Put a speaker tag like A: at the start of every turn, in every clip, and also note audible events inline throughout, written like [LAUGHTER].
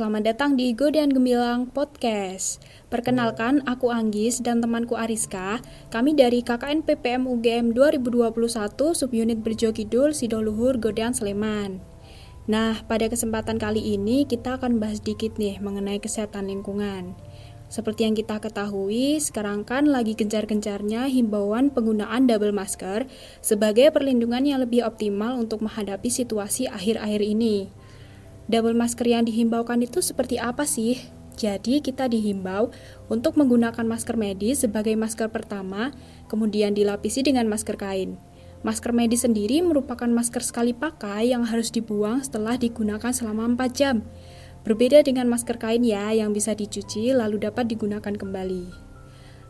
A: selamat datang di Godean Gemilang Podcast. Perkenalkan, aku Anggis dan temanku Ariska. Kami dari KKN PPM UGM 2021 Subunit Berjokidul Sidoluhur Godean Sleman. Nah, pada kesempatan kali ini kita akan bahas dikit nih mengenai kesehatan lingkungan. Seperti yang kita ketahui, sekarang kan lagi gencar-gencarnya himbauan penggunaan double masker sebagai perlindungan yang lebih optimal untuk menghadapi situasi akhir-akhir ini double masker yang dihimbaukan itu seperti apa sih? Jadi kita dihimbau untuk menggunakan masker medis sebagai masker pertama, kemudian dilapisi dengan masker kain. Masker medis sendiri merupakan masker sekali pakai yang harus dibuang setelah digunakan selama 4 jam. Berbeda dengan masker kain ya yang bisa dicuci lalu dapat digunakan kembali.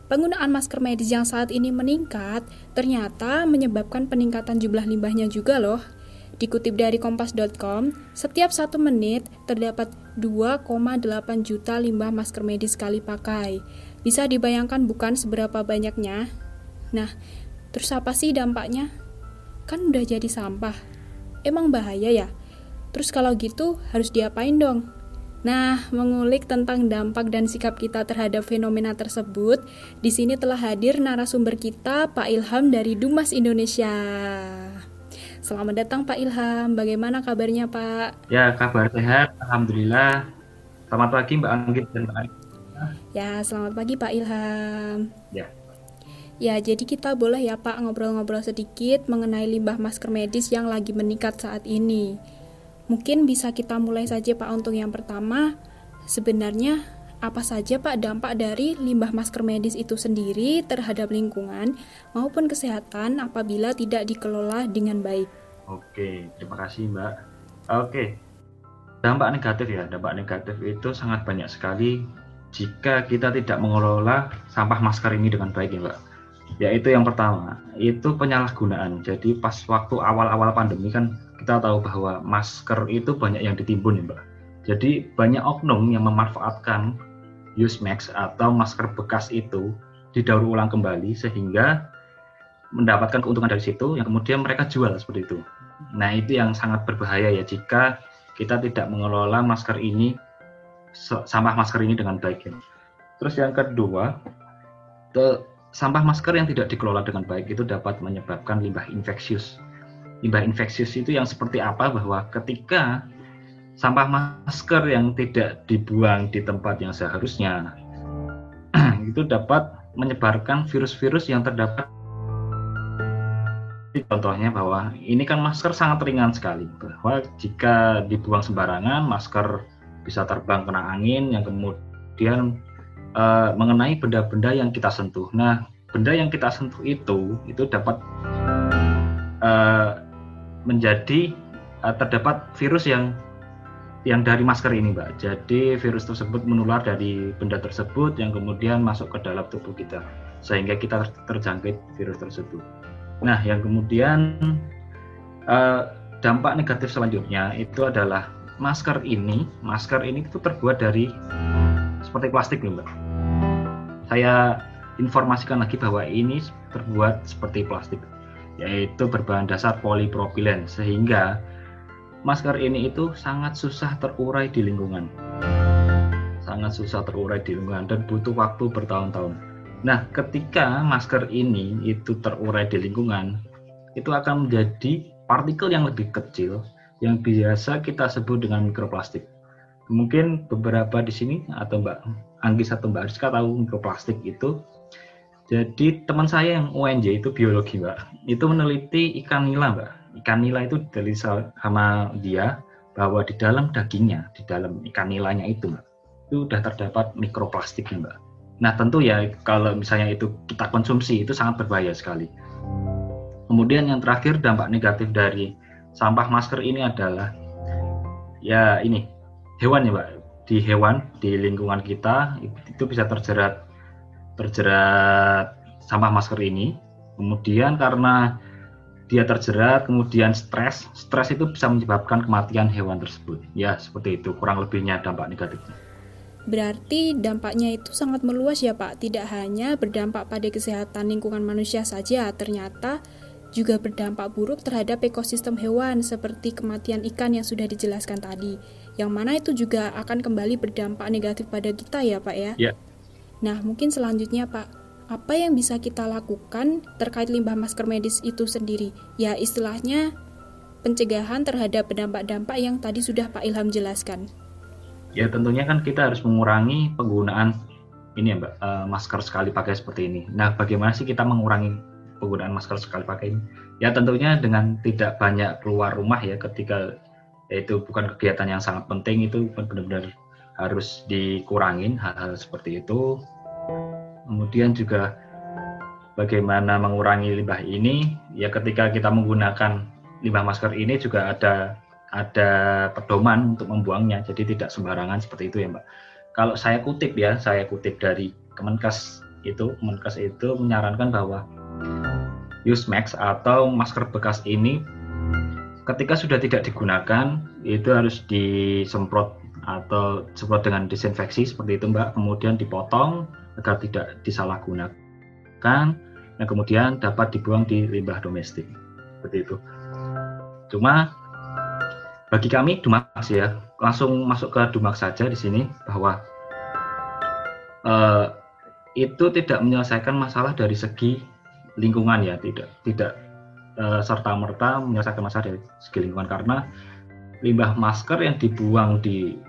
A: Penggunaan masker medis yang saat ini meningkat ternyata menyebabkan peningkatan jumlah limbahnya juga loh. Dikutip dari kompas.com, setiap satu menit terdapat 2,8 juta limbah masker medis sekali pakai. Bisa dibayangkan bukan seberapa banyaknya? Nah, terus apa sih dampaknya? Kan udah jadi sampah. Emang bahaya ya? Terus kalau gitu harus diapain dong? Nah, mengulik tentang dampak dan sikap kita terhadap fenomena tersebut, di sini telah hadir narasumber kita, Pak Ilham dari Dumas Indonesia. Selamat datang Pak Ilham, bagaimana kabarnya Pak?
B: Ya, kabar sehat, Alhamdulillah. Selamat pagi Mbak Anggit dan Mbak Anggit.
A: Ya, selamat pagi Pak Ilham.
B: Ya.
A: Ya, jadi kita boleh ya Pak ngobrol-ngobrol sedikit mengenai limbah masker medis yang lagi meningkat saat ini. Mungkin bisa kita mulai saja Pak untuk yang pertama. Sebenarnya apa saja Pak dampak dari limbah masker medis itu sendiri terhadap lingkungan maupun kesehatan apabila tidak dikelola dengan baik?
B: Oke, terima kasih Mbak. Oke, dampak negatif ya, dampak negatif itu sangat banyak sekali jika kita tidak mengelola sampah masker ini dengan baik ya Mbak. Yaitu yang pertama, itu penyalahgunaan. Jadi pas waktu awal-awal pandemi kan kita tahu bahwa masker itu banyak yang ditimbun ya Mbak. Jadi banyak oknum yang memanfaatkan use mask atau masker bekas itu didaur ulang kembali sehingga mendapatkan keuntungan dari situ yang kemudian mereka jual seperti itu. Nah, itu yang sangat berbahaya ya jika kita tidak mengelola masker ini sampah masker ini dengan baik ya. Terus yang kedua, sampah masker yang tidak dikelola dengan baik itu dapat menyebabkan limbah infeksius. Limbah infeksius itu yang seperti apa bahwa ketika sampah masker yang tidak dibuang di tempat yang seharusnya. [CLEARS THROAT] Itu dapat menyebarkan virus-virus yang terdapat. Contohnya bahwa ini kan masker sangat ringan sekali, bahwa jika dibuang sembarangan, masker bisa terbang kena angin yang kemudian uh, mengenai benda-benda yang kita sentuh. Nah, benda yang kita sentuh itu itu dapat uh, menjadi uh, terdapat virus yang yang dari masker ini, Mbak. Jadi virus tersebut menular dari benda tersebut yang kemudian masuk ke dalam tubuh kita sehingga kita terjangkit virus tersebut. Nah, yang kemudian uh, dampak negatif selanjutnya itu adalah masker ini, masker ini itu terbuat dari seperti plastik nih, Mbak. Saya informasikan lagi bahwa ini terbuat seperti plastik, yaitu berbahan dasar polipropilen sehingga masker ini itu sangat susah terurai di lingkungan. Sangat susah terurai di lingkungan dan butuh waktu bertahun-tahun Nah, ketika masker ini itu terurai di lingkungan, itu akan menjadi partikel yang lebih kecil yang biasa kita sebut dengan mikroplastik. Mungkin beberapa di sini atau Mbak Anggis atau Mbak Rizka tahu mikroplastik itu. Jadi teman saya yang UNJ itu biologi Mbak, itu meneliti ikan nila Mbak. Ikan nila itu dari sama dia bahwa di dalam dagingnya, di dalam ikan nilanya itu Mbak, itu sudah terdapat mikroplastik Mbak Nah tentu ya kalau misalnya itu kita konsumsi itu sangat berbahaya sekali. Kemudian yang terakhir dampak negatif dari sampah masker ini adalah ya ini hewan ya pak di hewan di lingkungan kita itu bisa terjerat terjerat sampah masker ini. Kemudian karena dia terjerat kemudian stres stres itu bisa menyebabkan kematian hewan tersebut ya seperti itu kurang lebihnya dampak negatifnya.
A: Berarti dampaknya itu sangat meluas ya Pak, tidak hanya berdampak pada kesehatan lingkungan manusia saja, ternyata juga berdampak buruk terhadap ekosistem hewan seperti kematian ikan yang sudah dijelaskan tadi. Yang mana itu juga akan kembali berdampak negatif pada kita ya Pak ya?
B: Ya.
A: Nah mungkin selanjutnya Pak, apa yang bisa kita lakukan terkait limbah masker medis itu sendiri? Ya istilahnya pencegahan terhadap dampak-dampak yang tadi sudah Pak Ilham jelaskan.
B: Ya tentunya kan kita harus mengurangi penggunaan ini ya Mbak, uh, masker sekali pakai seperti ini. Nah bagaimana sih kita mengurangi penggunaan masker sekali pakai ini? Ya tentunya dengan tidak banyak keluar rumah ya ketika itu bukan kegiatan yang sangat penting itu benar-benar harus dikurangin hal-hal seperti itu Kemudian juga bagaimana mengurangi limbah ini ya ketika kita menggunakan limbah masker ini juga ada ada pedoman untuk membuangnya jadi tidak sembarangan seperti itu ya Mbak. Kalau saya kutip ya, saya kutip dari Kemenkes itu, Kemenkes itu menyarankan bahwa use mask atau masker bekas ini ketika sudah tidak digunakan itu harus disemprot atau semprot dengan disinfeksi seperti itu Mbak, kemudian dipotong agar tidak disalahgunakan dan kemudian dapat dibuang di limbah domestik seperti itu. Cuma bagi kami Dumax ya langsung masuk ke Dumax saja di sini bahwa uh, itu tidak menyelesaikan masalah dari segi lingkungan ya tidak tidak eh, serta merta menyelesaikan masalah dari segi lingkungan karena limbah masker yang dibuang di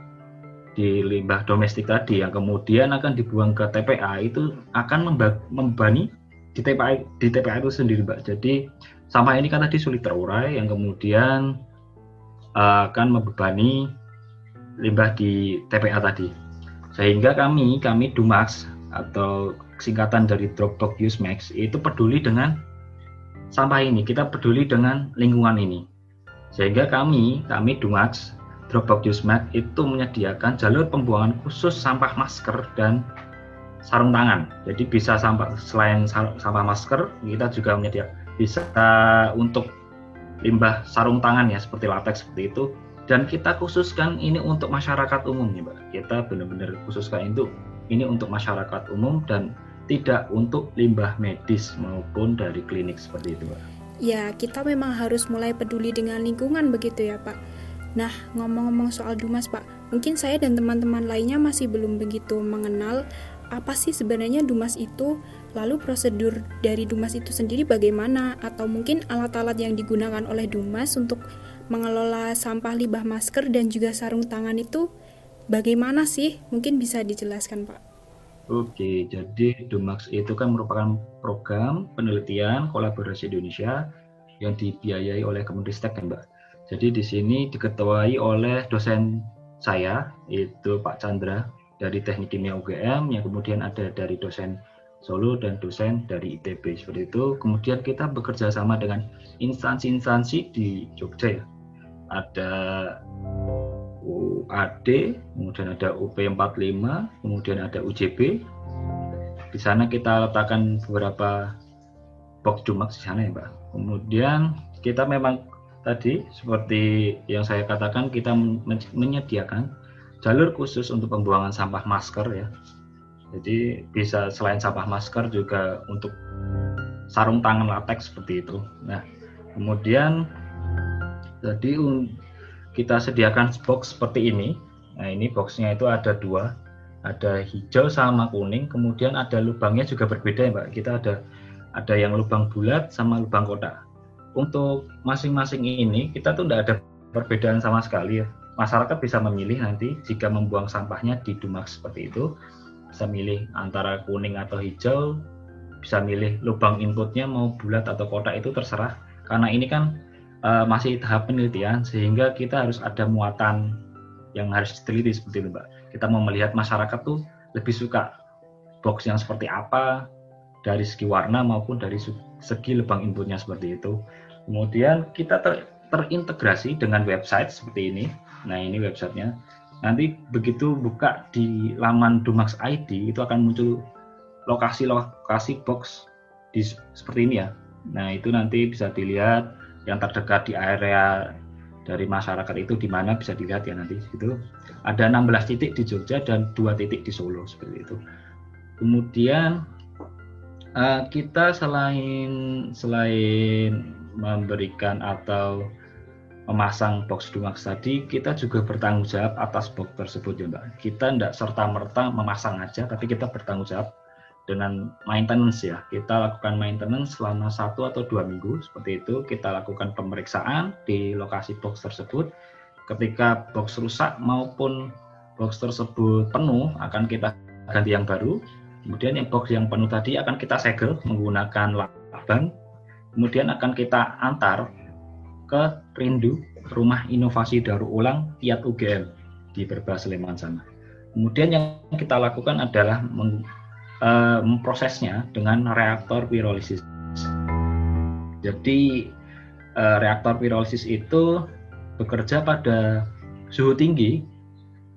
B: di limbah domestik tadi yang kemudian akan dibuang ke TPA itu akan membebani di TPA di TPA itu sendiri Mbak. Jadi sampah ini kan tadi sulit terurai yang kemudian uh, akan membebani limbah di TPA tadi. Sehingga kami kami Dumax atau singkatan dari Dropbox Use Max itu peduli dengan sampah ini, kita peduli dengan lingkungan ini. Sehingga kami kami Dumax Dropbox Yusmat itu menyediakan jalur pembuangan khusus sampah masker dan sarung tangan. Jadi bisa sampah selain sampah masker, kita juga menyediakan bisa untuk limbah sarung tangan ya seperti latex seperti itu. Dan kita khususkan ini untuk masyarakat umum nih Mbak. Kita benar-benar khususkan itu ini untuk masyarakat umum dan tidak untuk limbah medis maupun dari klinik seperti itu Mbak.
A: Ya, kita memang harus mulai peduli dengan lingkungan begitu ya Pak. Nah, ngomong-ngomong soal Dumas, Pak, mungkin saya dan teman-teman lainnya masih belum begitu mengenal apa sih sebenarnya Dumas itu, lalu prosedur dari Dumas itu sendiri bagaimana, atau mungkin alat-alat yang digunakan oleh Dumas untuk mengelola sampah limbah masker dan juga sarung tangan itu bagaimana sih? Mungkin bisa dijelaskan, Pak.
B: Oke, jadi Dumax itu kan merupakan program penelitian kolaborasi Indonesia yang dibiayai oleh Kemenristek kan, Mbak. Jadi di sini diketuai oleh dosen saya, itu Pak Chandra dari Teknik Kimia UGM, yang kemudian ada dari dosen Solo dan dosen dari ITB seperti itu. Kemudian kita bekerja sama dengan instansi-instansi di Jogja ya. Ada UAD, kemudian ada UP45, kemudian ada UJB. Di sana kita letakkan beberapa box Dumax di sana ya, Pak. Kemudian kita memang tadi seperti yang saya katakan kita menyediakan jalur khusus untuk pembuangan sampah masker ya. Jadi bisa selain sampah masker juga untuk sarung tangan latex seperti itu. Nah, kemudian jadi kita sediakan box seperti ini. Nah, ini boxnya itu ada dua, ada hijau sama kuning. Kemudian ada lubangnya juga berbeda ya, Mbak. Kita ada ada yang lubang bulat sama lubang kotak untuk masing-masing ini kita tuh tidak ada perbedaan sama sekali ya. Masyarakat bisa memilih nanti jika membuang sampahnya di Dumax seperti itu, bisa milih antara kuning atau hijau, bisa milih lubang inputnya mau bulat atau kotak itu terserah. Karena ini kan uh, masih tahap penelitian sehingga kita harus ada muatan yang harus diteliti seperti itu, Mbak. Kita mau melihat masyarakat tuh lebih suka box yang seperti apa dari segi warna maupun dari segi lubang inputnya seperti itu. Kemudian kita ter, terintegrasi dengan website seperti ini. Nah ini websitenya. Nanti begitu buka di laman Dumax ID itu akan muncul lokasi-lokasi box di seperti ini ya. Nah itu nanti bisa dilihat yang terdekat di area dari masyarakat itu di mana bisa dilihat ya nanti itu ada 16 titik di Jogja dan dua titik di Solo seperti itu. Kemudian Uh, kita selain selain memberikan atau memasang box Dumax tadi, kita juga bertanggung jawab atas box tersebut ya Mbak. Kita tidak serta-merta memasang aja, tapi kita bertanggung jawab dengan maintenance ya. Kita lakukan maintenance selama satu atau dua minggu seperti itu. Kita lakukan pemeriksaan di lokasi box tersebut. Ketika box rusak maupun box tersebut penuh, akan kita ganti yang baru. Kemudian yang box yang penuh tadi akan kita segel menggunakan lakban. Kemudian akan kita antar ke Rindu Rumah Inovasi Daur Ulang Tiat UGM di Berbah Sleman sana. Kemudian yang kita lakukan adalah uh, memprosesnya dengan reaktor pirolisis. Jadi uh, reaktor pirolisis itu bekerja pada suhu tinggi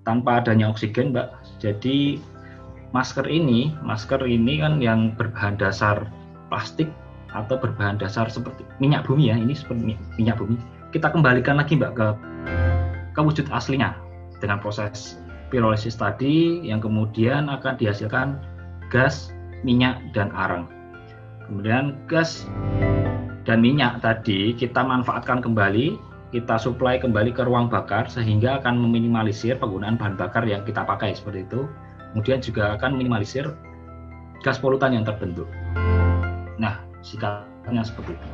B: tanpa adanya oksigen, Mbak. Jadi masker ini, masker ini kan yang berbahan dasar plastik atau berbahan dasar seperti minyak bumi ya, ini seperti minyak bumi. Kita kembalikan lagi Mbak ke ke wujud aslinya dengan proses pirolisis tadi yang kemudian akan dihasilkan gas, minyak dan arang. Kemudian gas dan minyak tadi kita manfaatkan kembali, kita suplai kembali ke ruang bakar sehingga akan meminimalisir penggunaan bahan bakar yang kita pakai seperti itu. Kemudian juga akan minimalisir gas polutan yang terbentuk. Nah, sikapnya seperti itu.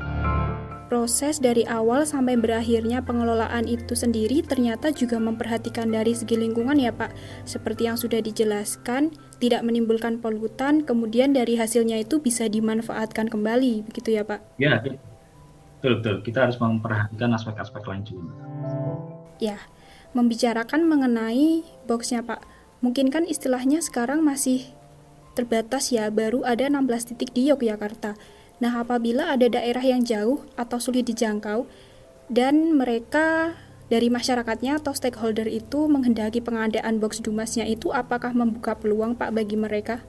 A: Proses dari awal sampai berakhirnya pengelolaan itu sendiri ternyata juga memperhatikan dari segi lingkungan ya Pak. Seperti yang sudah dijelaskan, tidak menimbulkan polutan, kemudian dari hasilnya itu bisa dimanfaatkan kembali, begitu ya Pak?
B: Ya, betul, betul. Kita harus memperhatikan aspek-aspek lain juga.
A: Ya, membicarakan mengenai boxnya Pak. Mungkin kan istilahnya sekarang masih terbatas ya, baru ada 16 titik di Yogyakarta. Nah, apabila ada daerah yang jauh atau sulit dijangkau dan mereka dari masyarakatnya atau stakeholder itu menghendaki pengadaan box dumasnya itu apakah membuka peluang Pak bagi mereka?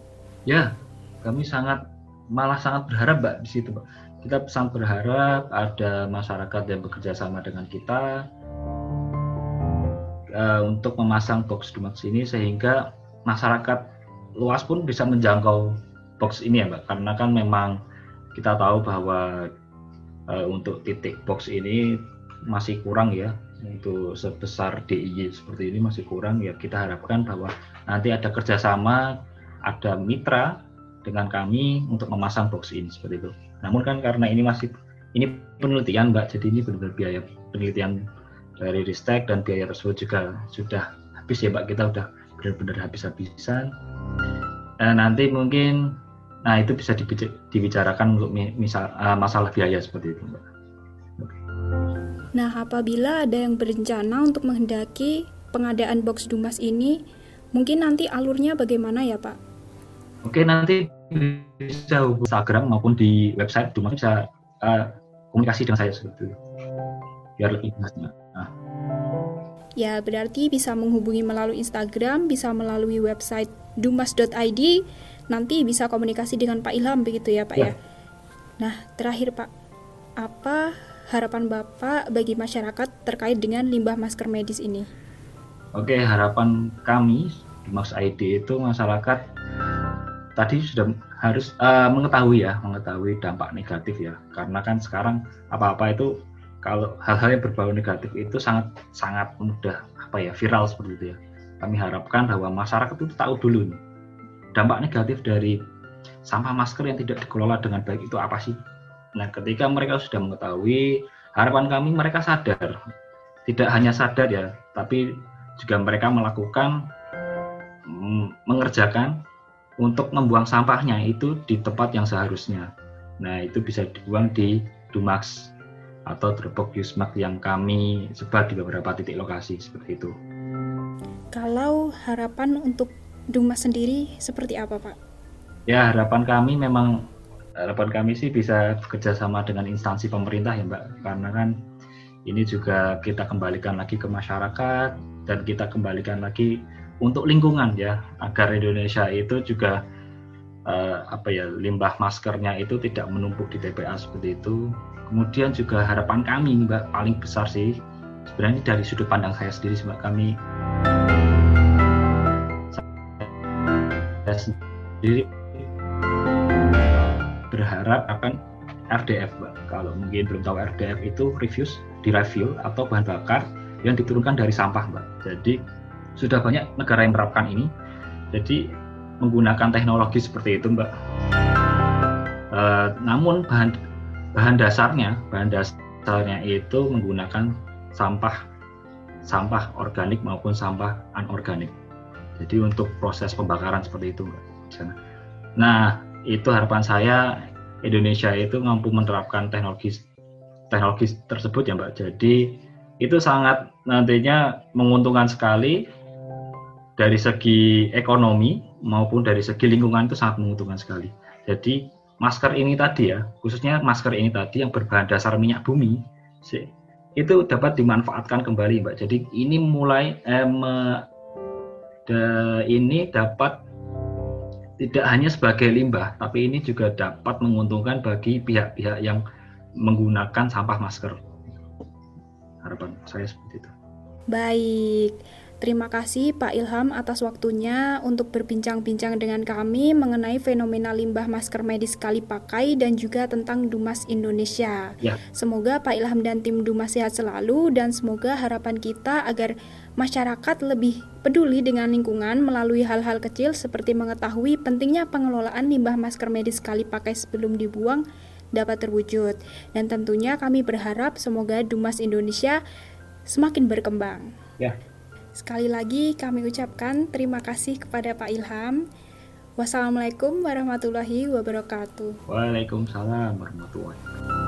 B: Ya, kami sangat malah sangat berharap Mbak di situ Pak. Kita sangat berharap ada masyarakat yang bekerja sama dengan kita uh, untuk memasang box dumas ini sehingga masyarakat luas pun bisa menjangkau box ini ya Mbak. Karena kan memang kita tahu bahwa uh, untuk titik box ini masih kurang ya. Untuk sebesar DIY seperti ini masih kurang. Ya kita harapkan bahwa nanti ada kerjasama ada mitra dengan kami untuk memasang box ini seperti itu. Namun kan karena ini masih ini penelitian mbak. Jadi ini benar-benar biaya penelitian dari Ristek dan biaya tersebut juga sudah habis ya mbak kita udah benar-benar habis-habisan nah, nanti mungkin Nah, itu bisa dibicarakan untuk misal uh, masalah biaya seperti itu, Mbak.
A: Nah, apabila ada yang berencana untuk menghendaki pengadaan box Dumas ini, mungkin nanti alurnya bagaimana ya, Pak?
B: Oke, nanti bisa hubungi Instagram maupun di website Dumas bisa uh, komunikasi dengan saya seperti itu. Biar lebih jelas, Nah.
A: Ya, berarti bisa menghubungi melalui Instagram, bisa melalui website dumas.id, nanti bisa komunikasi dengan Pak Ilham begitu ya Pak ya. ya. Nah terakhir Pak, apa harapan Bapak bagi masyarakat terkait dengan limbah masker medis ini?
B: Oke harapan kami di Mas ID itu masyarakat tadi sudah harus uh, mengetahui ya mengetahui dampak negatif ya karena kan sekarang apa-apa itu kalau hal-hal yang berbau negatif itu sangat sangat mudah apa ya viral seperti itu ya kami harapkan bahwa masyarakat itu tahu dulu nih dampak negatif dari sampah masker yang tidak dikelola dengan baik itu apa sih? Nah, ketika mereka sudah mengetahui, harapan kami mereka sadar. Tidak hanya sadar ya, tapi juga mereka melakukan mm, mengerjakan untuk membuang sampahnya itu di tempat yang seharusnya. Nah, itu bisa dibuang di Dumax atau Dropbox Yusmak yang kami sebar di beberapa titik lokasi seperti itu.
A: Kalau harapan untuk Dumas sendiri seperti apa Pak?
B: Ya harapan kami memang harapan kami sih bisa bekerja sama dengan instansi pemerintah ya Mbak karena kan ini juga kita kembalikan lagi ke masyarakat dan kita kembalikan lagi untuk lingkungan ya agar Indonesia itu juga uh, apa ya limbah maskernya itu tidak menumpuk di TPA seperti itu. Kemudian juga harapan kami Mbak paling besar sih sebenarnya dari sudut pandang saya sendiri Mbak kami sendiri berharap akan RDF, Mbak. Kalau mungkin belum tahu RDF itu refuse, direview atau bahan bakar yang diturunkan dari sampah, Mbak. Jadi sudah banyak negara yang menerapkan ini. Jadi menggunakan teknologi seperti itu, Mbak. E, namun bahan bahan dasarnya, bahan dasarnya itu menggunakan sampah sampah organik maupun sampah anorganik. Jadi untuk proses pembakaran seperti itu. Nah, itu harapan saya Indonesia itu mampu menerapkan teknologi teknologi tersebut ya, Mbak. Jadi itu sangat nantinya menguntungkan sekali dari segi ekonomi maupun dari segi lingkungan itu sangat menguntungkan sekali. Jadi masker ini tadi ya, khususnya masker ini tadi yang berbahan dasar minyak bumi, itu dapat dimanfaatkan kembali, Mbak. Jadi ini mulai eh, me, de, ini dapat tidak hanya sebagai limbah, tapi ini juga dapat menguntungkan bagi pihak-pihak yang menggunakan sampah masker. Harapan saya seperti itu.
A: Baik. Terima kasih Pak Ilham atas waktunya untuk berbincang-bincang dengan kami mengenai fenomena limbah masker medis sekali pakai dan juga tentang Dumas Indonesia. Ya. Semoga Pak Ilham dan tim Dumas sehat selalu dan semoga harapan kita agar masyarakat lebih peduli dengan lingkungan melalui hal-hal kecil seperti mengetahui pentingnya pengelolaan limbah masker medis sekali pakai sebelum dibuang dapat terwujud. Dan tentunya kami berharap semoga Dumas Indonesia semakin berkembang. Ya. Sekali lagi kami ucapkan terima kasih kepada Pak Ilham. Wassalamualaikum warahmatullahi wabarakatuh.
B: Waalaikumsalam warahmatullahi wabarakatuh.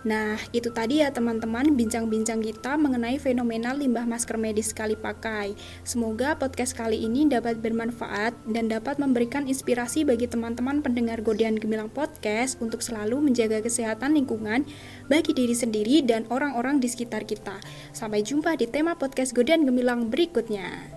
A: Nah, itu tadi ya teman-teman bincang-bincang kita mengenai fenomena limbah masker medis sekali pakai. Semoga podcast kali ini dapat bermanfaat dan dapat memberikan inspirasi bagi teman-teman pendengar Godian Gemilang Podcast untuk selalu menjaga kesehatan lingkungan bagi diri sendiri dan orang-orang di sekitar kita. Sampai jumpa di tema podcast Godian Gemilang berikutnya.